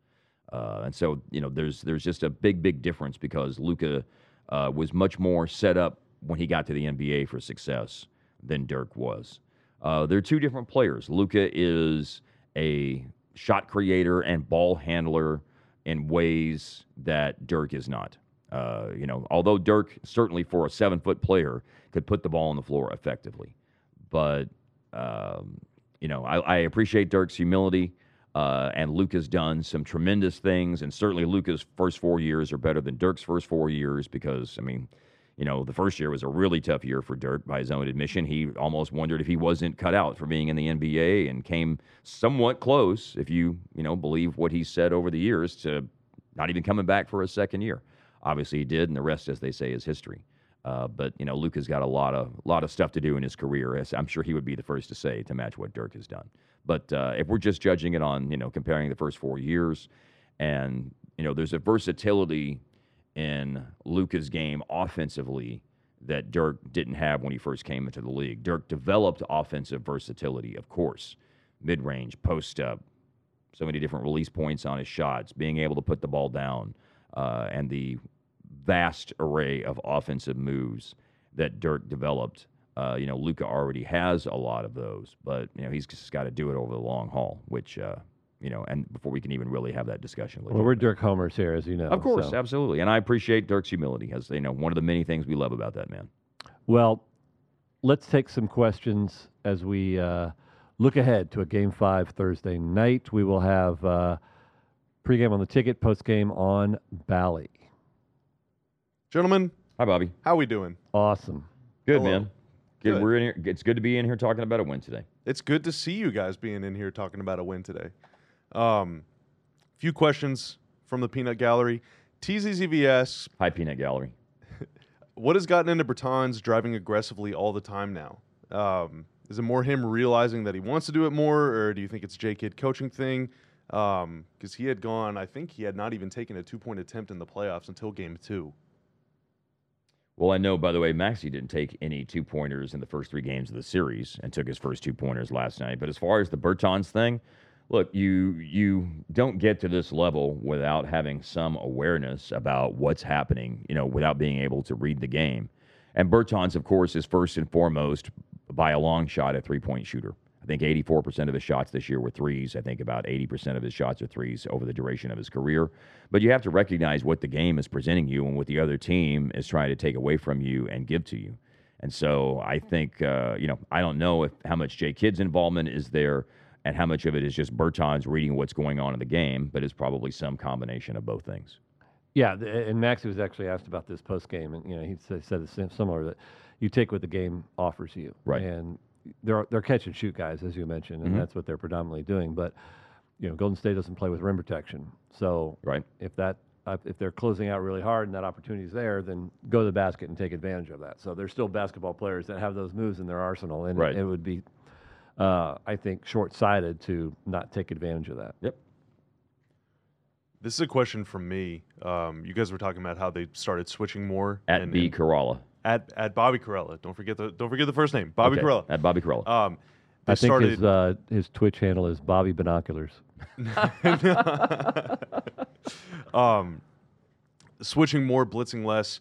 Uh, and so, you know, there's there's just a big, big difference because Luka uh, was much more set up when he got to the NBA for success than Dirk was. Uh, they're two different players. Luka is a shot creator and ball handler in ways that Dirk is not. Uh, you know, although Dirk certainly for a seven foot player could put the ball on the floor effectively, but um, you know, I, I appreciate Dirk's humility. Uh, and Luka's done some tremendous things, and certainly Luka's first four years are better than Dirk's first four years because, I mean, you know, the first year was a really tough year for Dirk by his own admission. He almost wondered if he wasn't cut out for being in the NBA and came somewhat close, if you, you know, believe what he said over the years, to not even coming back for a second year. Obviously, he did, and the rest, as they say, is history. Uh, but you know, Luke has got a lot of lot of stuff to do in his career. As I'm sure he would be the first to say to match what Dirk has done. But uh, if we're just judging it on you know comparing the first four years, and you know, there's a versatility in Luka's game offensively that Dirk didn't have when he first came into the league. Dirk developed offensive versatility, of course, mid range, post up, so many different release points on his shots, being able to put the ball down, uh, and the vast array of offensive moves that Dirk developed. Uh, you know, Luka already has a lot of those, but you know he's just got to do it over the long haul, which uh, you know, and before we can even really have that discussion. Well, we're Dirk Homers here, as you know. Of course, so. absolutely, and I appreciate Dirk's humility, as you know, one of the many things we love about that man. Well, let's take some questions as we uh, look ahead to a Game Five Thursday night. We will have uh, pregame on the ticket, postgame on Bally. Gentlemen, Hi, Bobby. how we doing? Awesome. Good Hello. man. Good. Good. We're in here. It's good to be in here talking about a win today. It's good to see you guys being in here talking about a win today. Um, few questions from the Peanut Gallery. TZZV asks, Hi, Peanut Gallery. what has gotten into Bertans driving aggressively all the time now? Um, is it more him realizing that he wants to do it more, or do you think it's Jay Kidd coaching thing? Um, because he had gone, I think he had not even taken a two point attempt in the playoffs until game two. Well, I know, by the way, Maxi didn't take any two pointers in the first three games of the series and took his first two pointers last night. But as far as the Bertans thing, look, you you don't get to this level without having some awareness about what's happening, you know, without being able to read the game. And Bertans, of course, is first and foremost by a long shot a three point shooter. I think 84% of his shots this year were threes. I think about 80% of his shots are threes over the duration of his career. But you have to recognize what the game is presenting you and what the other team is trying to take away from you and give to you. And so I think, uh, you know, I don't know if how much Jay Kidd's involvement is there and how much of it is just Bertans reading what's going on in the game, but it's probably some combination of both things. Yeah, and Maxie was actually asked about this post game, and you know he said, said the same, similar that you take what the game offers you, Right. And they're they're catch and shoot guys, as you mentioned, and Mhm. that's what they're predominantly doing. But you know, Golden State doesn't play with rim protection, so Right. if that uh, if they're closing out really hard and that opportunity is there, then go to the basket and take advantage of that. So there's still basketball players that have those moves in their arsenal, and Right. it, would be, uh, I think, short-sighted to not take advantage of that. Yep. This is a question from me. Um, you guys were talking about how they started switching more At and- B. and- Karalla. At at Bobby Karalla. Don't forget the don't forget the first name, Bobby Okay, Karalla. At Bobby Karalla. Um, I think started. his uh, his Twitch handle is Bobby Binoculars. um, switching more, blitzing less.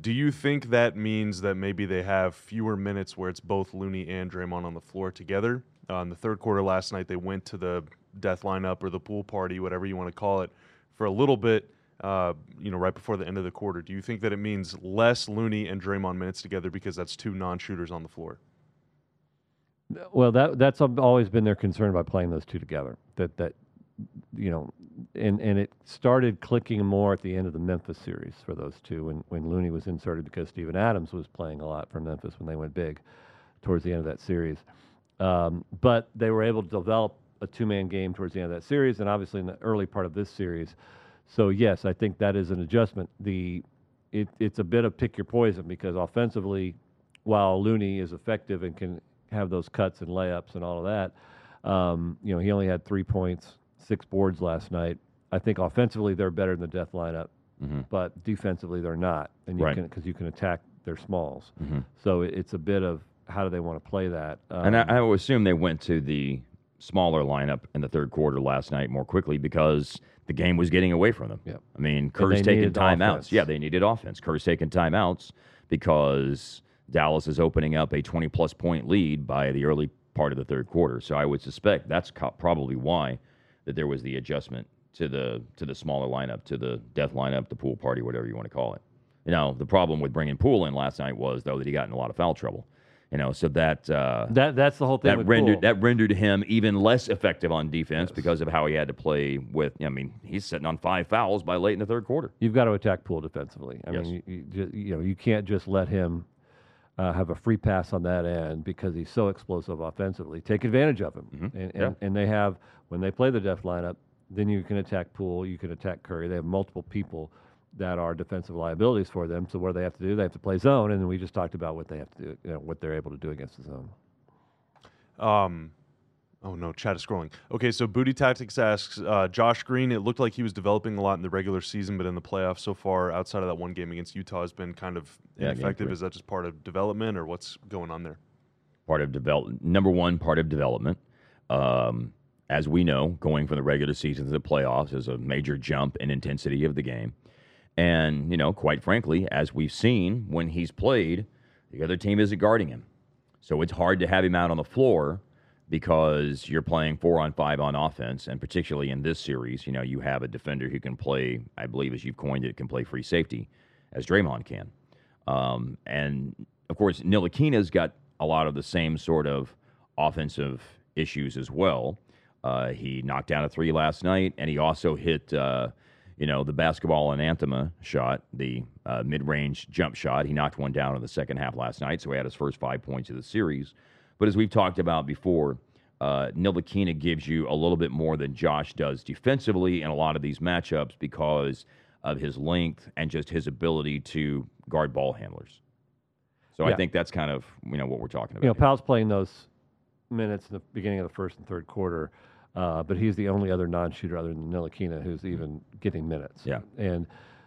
Do you think that means that maybe they have fewer minutes where it's both Looney and Draymond on the floor together? Uh, in the third quarter last night, they went to the death lineup or the pool party, whatever you want to call it, for a little bit. Uh, you know, right before the end of the quarter. Do you think that it means less Looney and Draymond minutes together because that's two non-shooters on the floor? Well, that that's always been their concern about playing those two together. That that you know, and and it started clicking more at the end of the Memphis series for those two when when Looney was inserted because Steven Adams was playing a lot for Memphis when they went big towards the end of that series. Um, but they were able to develop a two-man game towards the end of that series, and obviously in the early part of this series. So yes, I think that is an adjustment. The it, it's a bit of pick your poison because offensively, while Looney is effective and can have those cuts and layups and all of that, um, you know, he only had three points, six boards last night. I think offensively they're better than the death lineup, Mhm. but defensively they're not, and you Right. can because you can attack their smalls. Mhm. So it, it's a bit of how do they want to play that? Um, And I, I would assume they went to the smaller lineup in the third quarter last night more quickly because the game was getting away from them. Yep. I mean, Kerr's taking timeouts. Yeah, they needed offense. Kerr's taking timeouts because Dallas is opening up a 20 plus point lead by the early part of the third quarter. So I would suspect that's co- probably why that there was the adjustment to the to the smaller lineup, to the death lineup, the pool party, whatever you want to call it. You know, the problem with bringing Poole in last night was though that he got in a lot of foul trouble. You know, so that uh, that that's the whole thing. that rendered Poole. that rendered him even less effective on defense because of how he had to play with. I mean, he's sitting on five fouls by late in the third quarter. You've got to attack Poole defensively. I Yes. mean, you, you, you know, you can't just let him uh, have a free pass on that end because he's so explosive offensively. Take advantage of him, Mhm. and, and, Yeah. and they have when they play the death lineup, then you can attack Poole, you can attack Curry. They have multiple people that are defensive liabilities for them. So what do they have to do? They have to play zone, and then we just talked about what they have to do, you know, what they're able to do against the zone. Um, oh no, chat is scrolling. Okay, so Booty Tactics asks uh, Josh Green. It looked like he was developing a lot in the regular season, but in the playoffs so far, outside of that one game against Utah, has been kind of Yeah, ineffective. three. Is that just part of development, or what's going on there? part of development. Number one, part of development. Um, as we know, going from the regular season to the playoffs is a major jump in intensity of the game. And, you know, quite frankly, as we've seen when he's played, the other team isn't guarding him. So it's hard to have him out on the floor because you're playing four on five on offense. And particularly in this series, you know, you have a defender who can play, I believe, as you've coined it, can play free safety, as Draymond can. Um, and of course, Ntilikina's got a lot of the same sort of offensive issues as well. Uh, he knocked down a three last night, and he also hit, uh, you know, the basketball anathema shot, the uh, mid-range jump shot. He knocked one down in the second half last night, so he had his first five points of the series. But as we've talked about before, uh, Ntilikina gives you a little bit more than Josh does defensively in a lot of these matchups because of his length and just his ability to guard ball handlers. So I think that's kind of you know what we're talking about. You know, here. Powell's playing those minutes in the beginning of the first and third quarter, uh, but he's the only other non-shooter other than Ntilikina who's even getting minutes. Yeah. And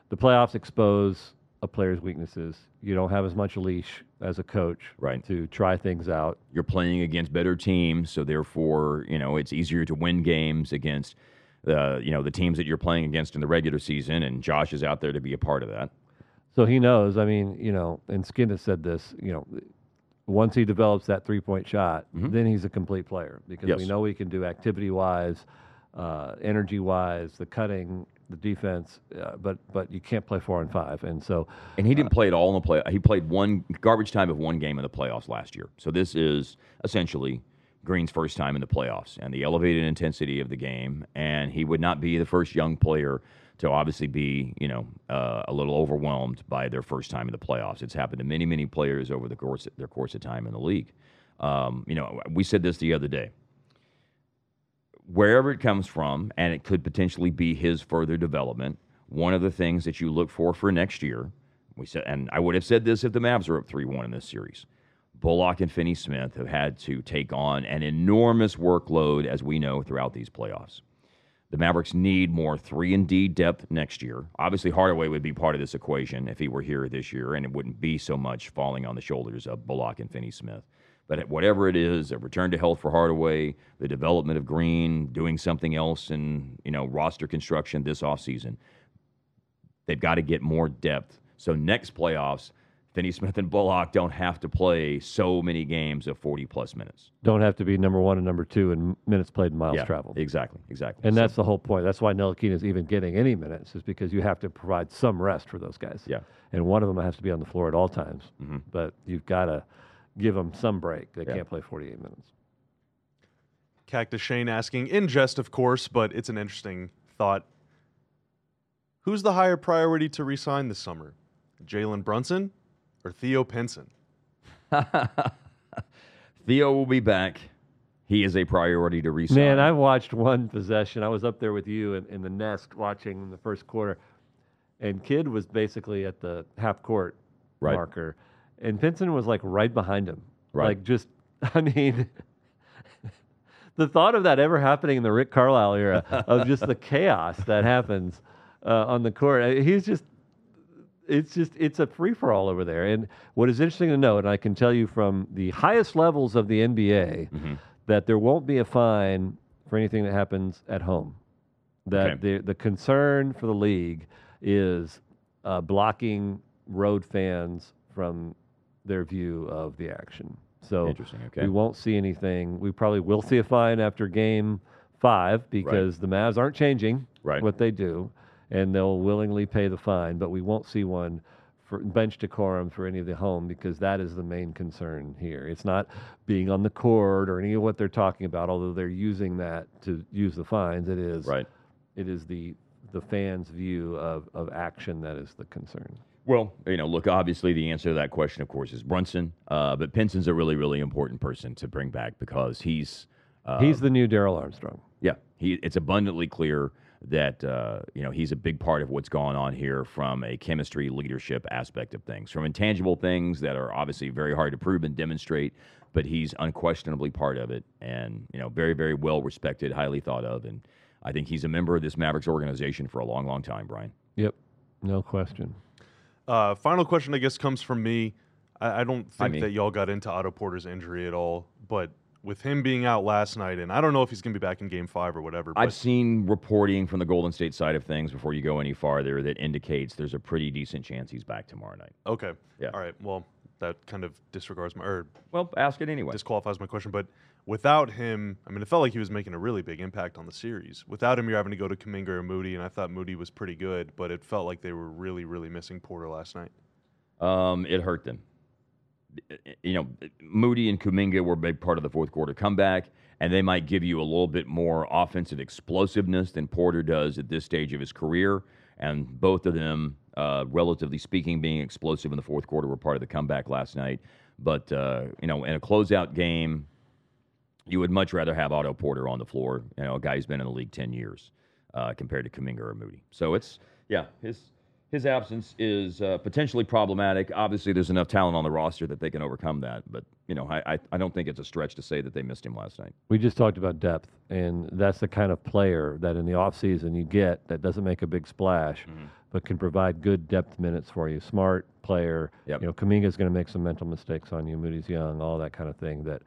the playoffs expose a player's weaknesses. You don't have as much leash as a coach Right. to try things out. You're playing against better teams, so therefore you know it's easier to win games against the you know the teams that you're playing against in the regular season, and Josh is out there to be a part of that. So he knows. I mean, you know, and Skin has said this. You know, once he develops that three-point shot, then he's a complete player because we know he can do activity-wise, uh, energy-wise, the cutting, the defense. Uh, but but you can't play four and five, and so And he didn't play at all in the play. He played one garbage time of one game in the playoffs last year. So this is essentially Green's first time in the playoffs and the elevated intensity of the game. And he would not be the first young player to obviously be, you know, uh, a little overwhelmed by their first time in the playoffs. It's happened to many, many players over the course their course of time in the league. Um, you know, we said this the other day. Wherever it comes from, and it could potentially be his further development. One of the things that you look for for next year, we said, and I would have said this if the Mavs were up three-one in this series. Bullock and Finney Smith have had to take on an enormous workload, as we know, throughout these playoffs. The Mavericks need more three and D depth next year. Obviously, Hardaway would be part of this equation if he were here this year, and it wouldn't be so much falling on the shoulders of Bullock and Finney Smith. But whatever it is, a return to health for Hardaway, the development of Green, doing something else in you know roster construction this offseason, they've got to get more depth. So next playoffs, Finney Smith and Bullock don't have to play so many games of 40 plus minutes. don't have to be number one and number two in minutes played and miles yeah, traveled. Exactly, exactly. And So- that's the whole point. That's why Ntilikina is even getting any minutes, is because you have to provide some rest for those guys. Yeah. And one of them has to be on the floor at all times. Mhm. But you've got to give them some break. They Yeah. can't play 48 minutes. Cactus Shane asking, in jest, of course, but it's an interesting thought. Who's the higher priority to resign this summer? Jalen Brunson or Theo Pinson? Theo will be back. He is a priority to resign. Man, I've watched one possession. I was up there with you in, in the nest watching the first quarter, and Kidd was basically at the half court Right. marker, and Pinson was like right behind him. Right. Like just, I mean, the thought of that ever happening in the Rick Carlisle era of just the chaos that happens uh, on the court. uh, He's just it's just it's a free for all over there. And what is interesting to note, and I can tell you from the highest levels of the NBA, Mm-hmm. that there won't be a fine for anything that happens at home. That Okay. the the concern for the league is uh, blocking road fans from their view of the action. So Interesting, okay. we won't see anything. We probably will see a fine after game five because the Mavs aren't changing Right. what they do, and they'll willingly pay the fine. But we won't see one for bench decorum for any of the home because that is the main concern here. It's not being on the court or any of what they're talking about, although they're using that to use the fines. It is Right. It is the the fans' view of, of action that is the concern. Well, you know, look, obviously the answer to that question, of course, is Brunson. Uh, but Pinson's a really, really important person to bring back because he's. Uh, He's the new Darrell Armstrong. Yeah, he, it's abundantly clear that uh, you know he's a big part of what's going on here from a chemistry leadership aspect of things, from intangible things that are obviously very hard to prove and demonstrate, but he's unquestionably part of it, and you know very very well respected, highly thought of, and I think he's a member of this Mavericks organization for a long long time, Brian. Yep, no question. Uh, final question, I guess, comes from me. I, I don't think me. that y'all got into Otto Porter's injury at all, but with him being out last night, and I don't know if he's going to be back in Game Five or whatever. But I've seen reporting from the Golden State side of things before you go any farther that indicates there's a pretty decent chance he's back tomorrow night. okay, Yeah. all right. Well, that kind of disregards my or Well, ask it anyway. disqualifies my question. But without him, I mean, it felt like he was making a really big impact on the series. Without him, you're having to go to Kuminga or Moody, and I thought Moody was pretty good, but it felt like they were really, really missing Porter last night. Um, it hurt them. You know, Moody and Kuminga were a big part of the fourth quarter comeback, and they might give you a little bit more offensive explosiveness than Porter does at this stage of his career. And both of them, uh, relatively speaking, being explosive in the fourth quarter, were part of the comeback last night. But uh, you know, in a closeout game, you would much rather have Otto Porter on the floor. You know, a guy who's been in the league ten years, uh, compared to Kuminga or Moody. So it's yeah, his his absence is uh, potentially problematic. Obviously, there's enough talent on the roster that they can overcome that. But you know, I, I I don't think it's a stretch to say that they missed him last night. We just talked about depth, and that's the kind of player that in the offseason you get that doesn't make a big splash, Mm-hmm. but can provide good depth minutes for you. Smart player. Yep. You know, Kuminga's going to make some mental mistakes on you. Moody's young, all that kind of thing. That,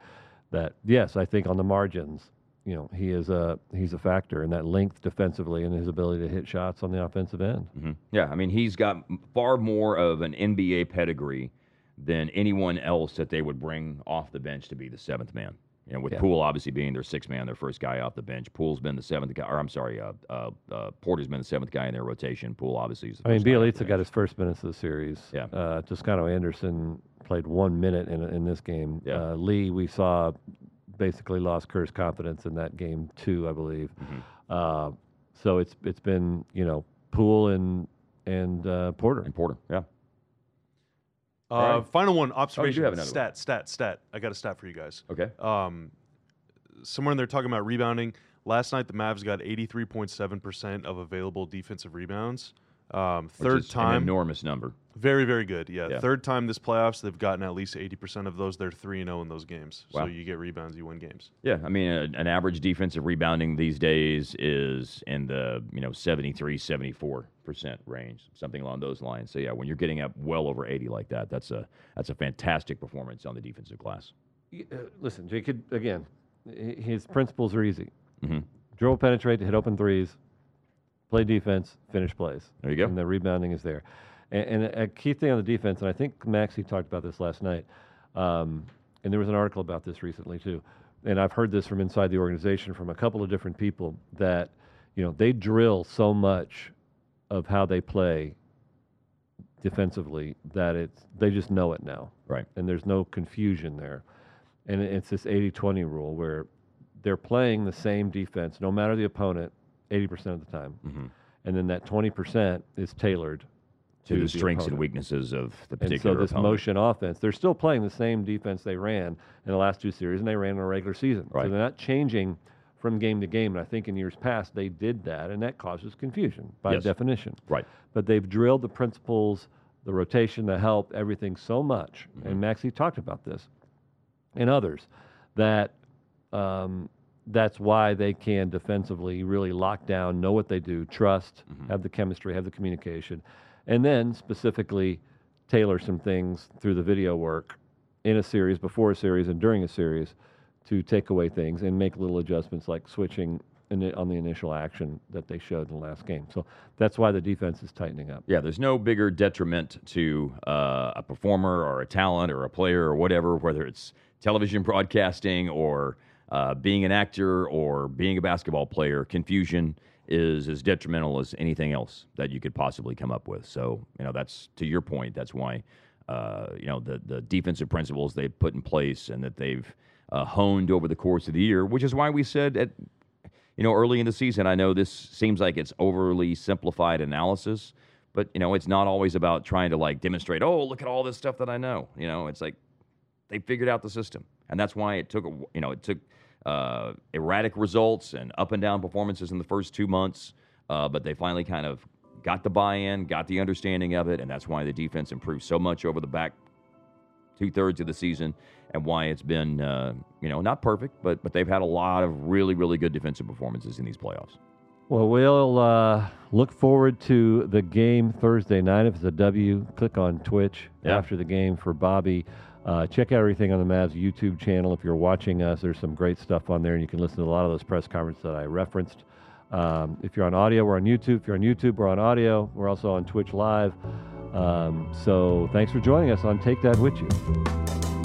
that yes, I think on the margins, you know, he is a he's a factor in that length defensively and his ability to hit shots on the offensive end. hmm Yeah, I mean, he's got far more of an NBA pedigree than anyone else that they would bring off the bench to be the seventh man. You know, with Yeah. Poole obviously being their sixth man, their first guy off the bench. Poole's been the seventh guy, or I'm sorry, uh, uh, uh, Porter's been the seventh guy in their rotation. Poole obviously is the I mean, Bjelica got his first minutes of the series. Yeah. Uh, Toscano Anderson played one minute in in this game. Yeah. Uh, Lee, we saw, basically lost Kerr's confidence in that game too, I believe. Mm-hmm. Uh, so it's it's been you know Poole and and uh, Porter. and Porter. Yeah, Uh, All right. Final one, observation. have another stat, stat, stat. I got a stat for you guys. okay. Um, somewhere in there talking about rebounding. Last night, the Mavs got 83.7% of available defensive rebounds. Um, Which third is an time, enormous number. Very, very good. Yeah, Yeah. third time this playoffs, they've gotten at least 80% of those. They're 3 0 in those games. Wow. So you get rebounds, you win games. Yeah, I mean, a, an average defensive rebounding these days is in the you know 73, 74 percent range, something along those lines. So yeah, when you're getting up well over 80 like that, that's a that's a fantastic performance on the defensive glass. Uh, listen, Jacob. Again, his principles are easy. hmm Dribble, penetrate, hit open threes, play defense, finish plays. There you go. And the rebounding is there. And, and a key thing on the defense, and I think Maxie talked about this last night, um, and there was an article about this recently too. And I've heard this from inside the organization from a couple of different people that, you know, they drill so much of how they play defensively that it's they just know it now Right. and there's no confusion there. And it's this 80 20 rule where they're playing the same defense no matter the opponent 80% of the time. hmm And then that 20% is tailored To the strengths and weaknesses of the particular. And so this opponent. motion offense, they're still playing the same defense they ran in the last two series and they ran in a regular season. Right. So they're not changing from game to game. And I think in years past they did that and that causes confusion by Yes. definition Right. but they've drilled the principles, the rotation, the help, everything so much. Mm-hmm. And Maxie talked about this and others that um, that's why they can defensively really lock down, know what they do, trust, Mm-hmm. have the chemistry, have the communication, and then specifically tailor some things through the video work in a series, before a series, and during a series to take away things and make little adjustments like switching in on the initial action that they showed in the last game. So that's why the defense is tightening up. Yeah, there's no bigger detriment to uh, a performer or a talent or a player or whatever, whether it's television broadcasting or uh, being an actor or being a basketball player. Confusion is as detrimental as anything else that you could possibly come up with. So, you know, that's to your point. That's why, uh, you know, the the defensive principles they've put in place and that they've uh, honed over the course of the year, which is why we said at you know, early in the season, I know this seems like it's overly simplified analysis, but you know, it's not always about trying to like demonstrate, oh, look at all this stuff that I know. You know, it's like they figured out the system, and that's why it took you know, it took uh, erratic results and up and down performances in the first two months uh, but they finally kind of got the buy-in, got the understanding of it, and that's why the defense improved so much over the back two thirds of the season, and why it's been uh, you know not perfect, but but they've had a lot of really really good defensive performances in these playoffs. Well, we'll uh, look forward to the game Thursday night. If it's a W, click on Twitch Yeah. after the game for Bobby. Uh, check out everything on the Mavs YouTube channel. If you're watching us, there's some great stuff on there, and you can listen to a lot of those press conferences that I referenced. Um, if you're on audio, we're on YouTube. If you're on YouTube, we're on audio. We're also on Twitch Live. Um, so thanks for joining us on Take That With You.